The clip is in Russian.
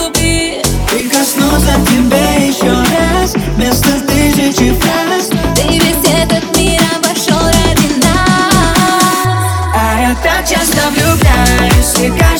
люби. Прикоснуться к тебе еще раз. Вместо тысячи фраз. Ты весь этот мир обошел ради нас. А я так часто влюбляюсь. И кажется